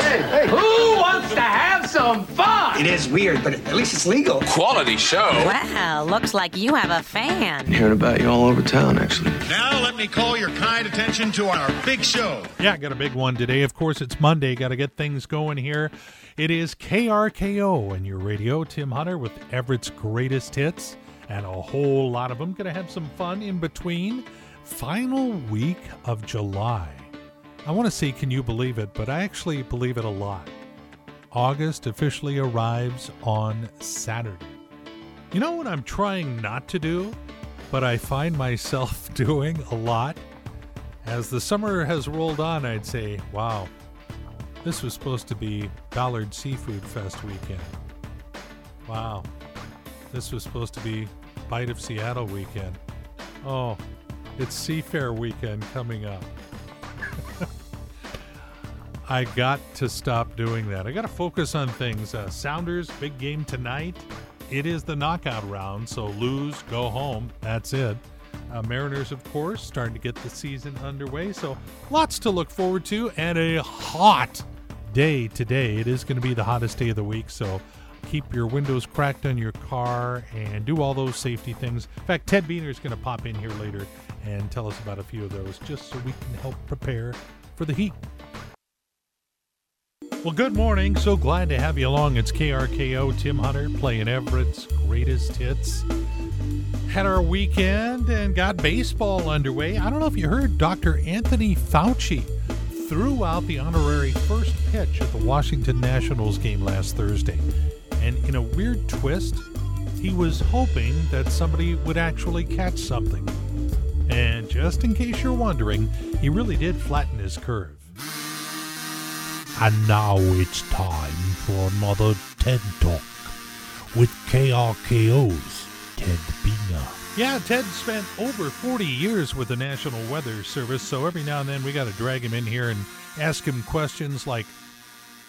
Hey, who wants to have some fun? It is weird, but at least it's legal. Quality show. Wow, looks like you have a fan. Hearing about you all over town, actually. Now let me call your kind attention to our big show. Yeah, got a big one today. Of course, it's Monday. Got to get things going here. It is KRKO and your radio. Tim Hunter with Everett's greatest hits and a whole lot of them. Going to have some fun in between. Final week of July. I want to say, can you believe it? But I actually believe it a lot. August officially arrives on Saturday. You know what I'm trying not to do, but I find myself doing a lot? As the summer has rolled on, I'd say, wow, this was supposed to be Ballard Seafood Fest weekend. Wow, this was supposed to be Bite of Seattle weekend. Oh, it's Seafair weekend coming up. I got to stop doing that. I got to focus on things. Uh, Sounders, big game tonight. It is the knockout round, so lose, go home. That's it. Uh, Mariners, of course, starting to get the season underway, so lots to look forward to, and a hot day today. It is going to be the hottest day of the week, so keep your windows cracked on your car and do all those safety things. In fact, Ted Beener is going to pop in here later and tell us about a few of those just so we can help prepare for the heat. Well, good morning. So glad to have you along. It's KRKO Tim Hunter playing Everett's greatest hits. Had our weekend and got baseball underway. I don't know if you heard Dr. Anthony Fauci threw out the honorary first pitch at the Washington Nationals game last Thursday. And in a weird twist, he was hoping that somebody would actually catch something. And just in case you're wondering, he really did flatten his curve. And now it's time for another TED Talk with KRKO's Ted Beener. Yeah, Ted spent over 40 years with the National Weather Service, so every now and then we got to drag him in here and ask him questions like,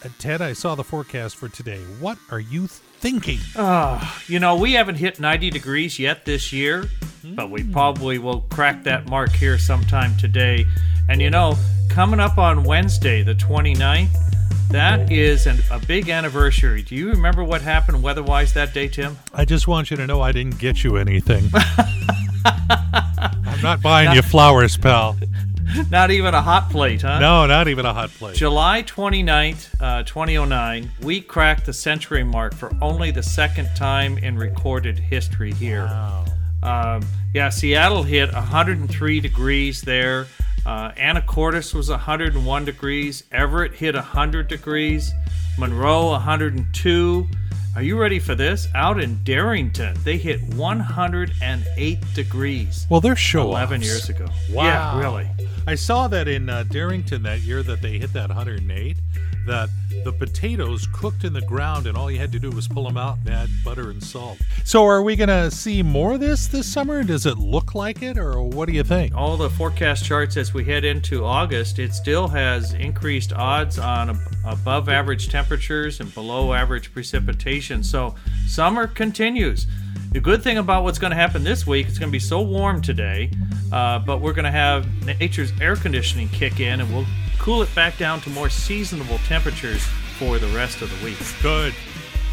uh, Ted, I saw the forecast for today. What are you thinking? Uh, you know, we haven't hit 90 degrees yet this year, but we probably will crack that mark here sometime today. And you know, coming up on Wednesday, the 29th, that is an, a big anniversary. Do you remember what happened weather-wise that day, Tim? I just want you to know I didn't get you anything. I'm not buying you flowers, pal. Not even a hot plate, huh? No, not even a hot plate. July 29th, uh, 2009, we cracked the century mark for only the second time in recorded history here. Wow. Um, yeah, Seattle hit 103 degrees there. Uh, Anacortes was 101 degrees. Everett hit 100 degrees. Monroe 102. Are you ready for this? Out in Darrington, they hit 108 degrees. Well, they're show 11 years ago. Wow. Yeah, really. I saw that in uh, Darrington that year that they hit that 108, that the potatoes cooked in the ground and all you had to do was pull them out and add butter and salt. So are we going to see more of this this summer? Does it look like it or what do you think? All the forecast charts as we head into August, it still has increased odds on ab- above average temperatures and below average precipitation. So summer continues. The good thing about what's going to happen this week, it's going to be so warm today, uh, but we're going to have nature's air conditioning kick in and we'll cool it back down to more seasonable temperatures for the rest of the week. Good.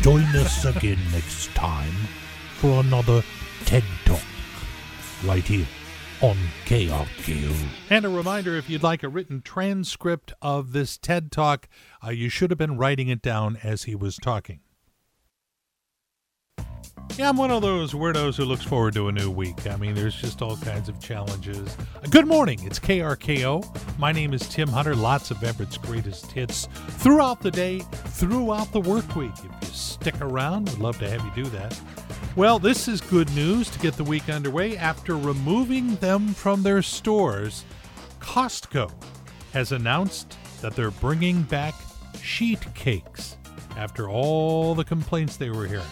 Join us again next time for another TED Talk right here on KRKO. And a reminder if you'd like a written transcript of this TED Talk, uh, you should have been writing it down as he was talking. Yeah, I'm one of those weirdos who looks forward to a new week. I mean, there's just all kinds of challenges. Good morning, it's KRKO. My name is Tim Hunter. Lots of Everett's greatest hits throughout the day, throughout the work week. If you stick around, we'd love to have you do that. Well, this is good news to get the week underway. After removing them from their stores, Costco has announced that they're bringing back sheet cakes after all the complaints they were hearing.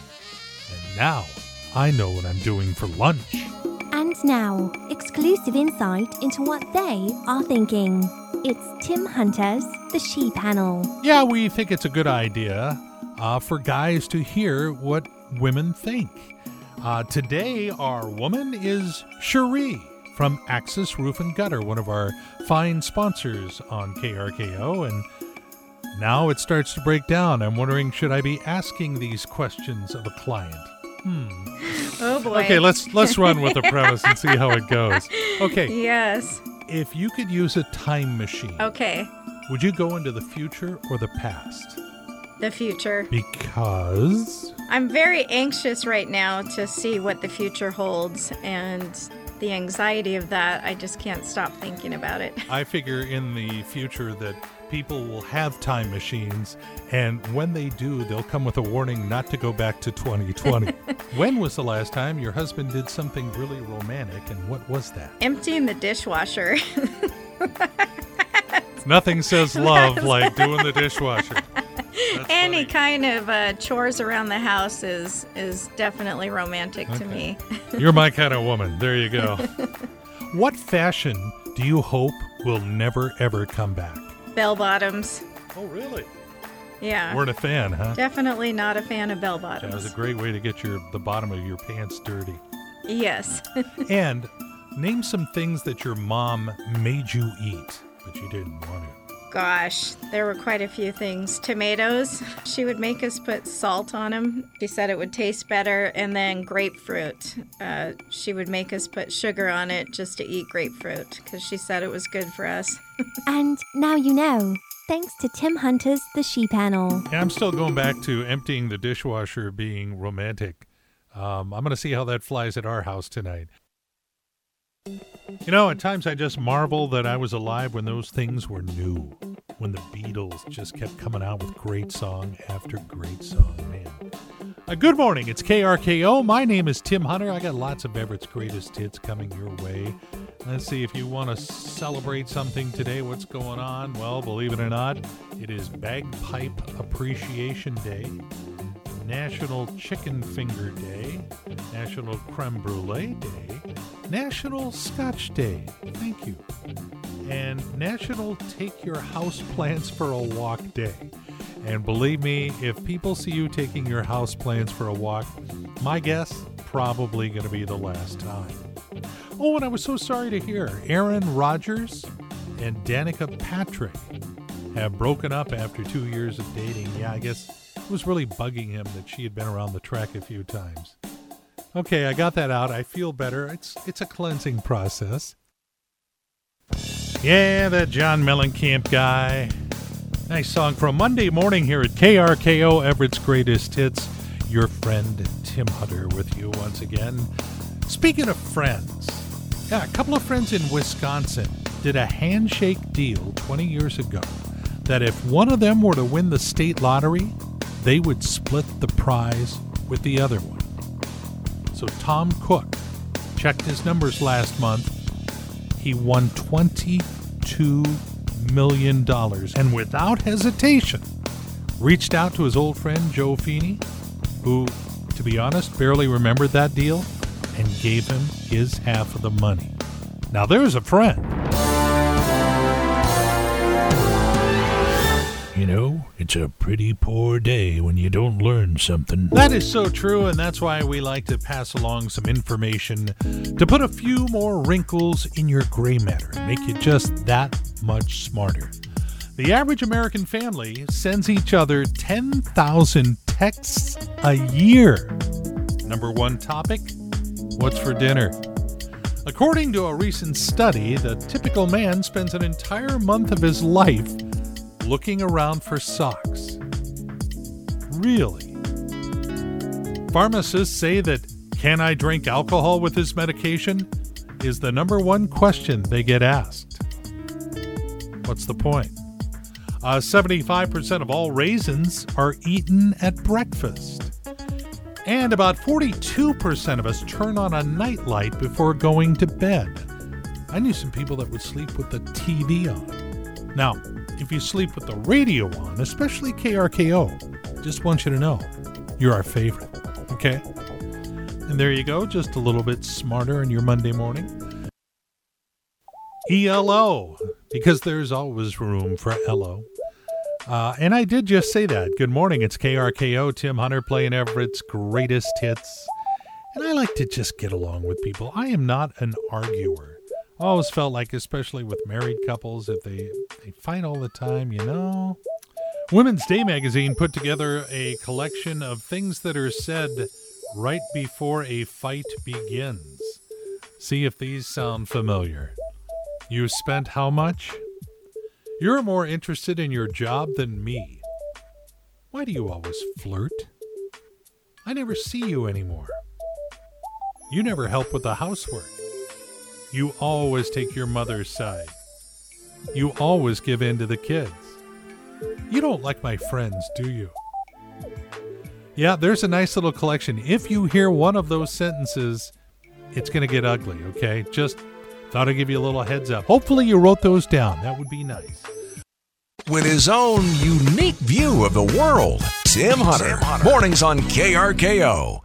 And now I know what I'm doing for lunch. And now, exclusive insight into what they are thinking. It's Tim Hunter's The She Panel. Yeah, we think it's a good idea uh, for guys to hear what women think. Uh, today, our woman is Cherie from Axis Roof and Gutter, one of our fine sponsors on KRKO. And Now it starts to break down. I'm wondering, should I be asking these questions of a client? Hmm. Oh boy. Okay, let's let's run with the premise and see how it goes. Okay, Yes. if you could use a time machine, Okay. would you go into the future or the past? The future. Because I'm very anxious right now to see what the future holds and the anxiety of that. I just can't stop thinking about it. I figure in the future that people will have time machines, and when they do, they'll come with a warning not to go back to 2020. when was the last time your husband did something really romantic, and what was that? Emptying the dishwasher. Nothing says love like doing the dishwasher. Any funny. kind of uh, chores around the house is is definitely romantic to me. You're my kind of woman. There you go. what fashion do you hope will never ever come back? Bell bottoms. Oh, really? Yeah. Weren't a fan, huh? Definitely not a fan of bell bottoms. That was a great way to get your the bottom of your pants dirty. Yes. and name some things that your mom made you eat, but you didn't want to. Gosh, there were quite a few things. Tomatoes, she would make us put salt on them. She said it would taste better. And then grapefruit, uh, she would make us put sugar on it just to eat grapefruit because she said it was good for us. And now you know, thanks to Tim Hunter's The She Panel. Yeah, I'm still going back to emptying the dishwasher being romantic. Um, I'm going to see how that flies at our house tonight. You know, at times I just marvel that I was alive when those things were new, when the Beatles just kept coming out with great song after great song, man. Uh, good morning, it's KRKO. My name is Tim Hunter. I got lots of Everett's greatest hits coming your way. Let's see if you want to celebrate something today. What's going on? Well, believe it or not, it is Bagpipe Appreciation Day. National Chicken Finger Day, National Creme Brulee Day, National Scotch Day. Thank you. And National Take Your House Plants for a Walk Day. And believe me, if people see you taking your house plants for a walk, my guess probably going to be the last time. Oh, and I was so sorry to hear Aaron Rodgers and Danica Patrick have broken up after two years of dating. Yeah, I guess it was really bugging him that she had been around the track a few times. Okay, I got that out. I feel better. It's it's a cleansing process. Yeah, that John Mellencamp guy. Nice song from Monday morning here at KRKO Everett's Greatest Hits. Your friend Tim Hunter with you once again. Speaking of friends, yeah, a couple of friends in Wisconsin did a handshake deal 20 years ago that if one of them were to win the state lottery, they would split the prize with the other one. So Tom Cook checked his numbers last month. He won $22 million and without hesitation reached out to his old friend Joe Feeney, who, to be honest, barely remembered that deal and gave him his half of the money. Now there's a friend. It's a pretty poor day when you don't learn something. That is so true, and that's why we like to pass along some information to put a few more wrinkles in your gray matter make you just that much smarter. The average American family sends each other 10,000 texts a year. Number one topic What's for dinner? According to a recent study, the typical man spends an entire month of his life looking around for socks. Really? Pharmacists say that can I drink alcohol with this medication is the number one question they get asked. What's the point? Uh, 75% of all raisins are eaten at breakfast. And about 42% of us turn on a nightlight before going to bed. I knew some people that would sleep with the TV on. Now, if you sleep with the radio on, especially KRKO, just want you to know you're our favorite. Okay? And there you go, just a little bit smarter in your Monday morning. ELO, because there's always room for LO. Uh, and I did just say that. Good morning, it's KRKO, Tim Hunter playing Everett's greatest hits. And I like to just get along with people. I am not an arguer. I always felt like, especially with married couples, if they, they fight all the time, you know, Women's Day magazine put together a collection of things that are said right before a fight begins. See if these sound familiar. You spent how much? You're more interested in your job than me. Why do you always flirt? I never see you anymore. You never help with the housework. You always take your mother's side. You always give in to the kids. You don't like my friends, do you? Yeah, there's a nice little collection. If you hear one of those sentences, it's going to get ugly, okay? Just thought I'd give you a little heads up. Hopefully, you wrote those down. That would be nice. With his own unique view of the world, Tim Hunter. Mornings on KRKO.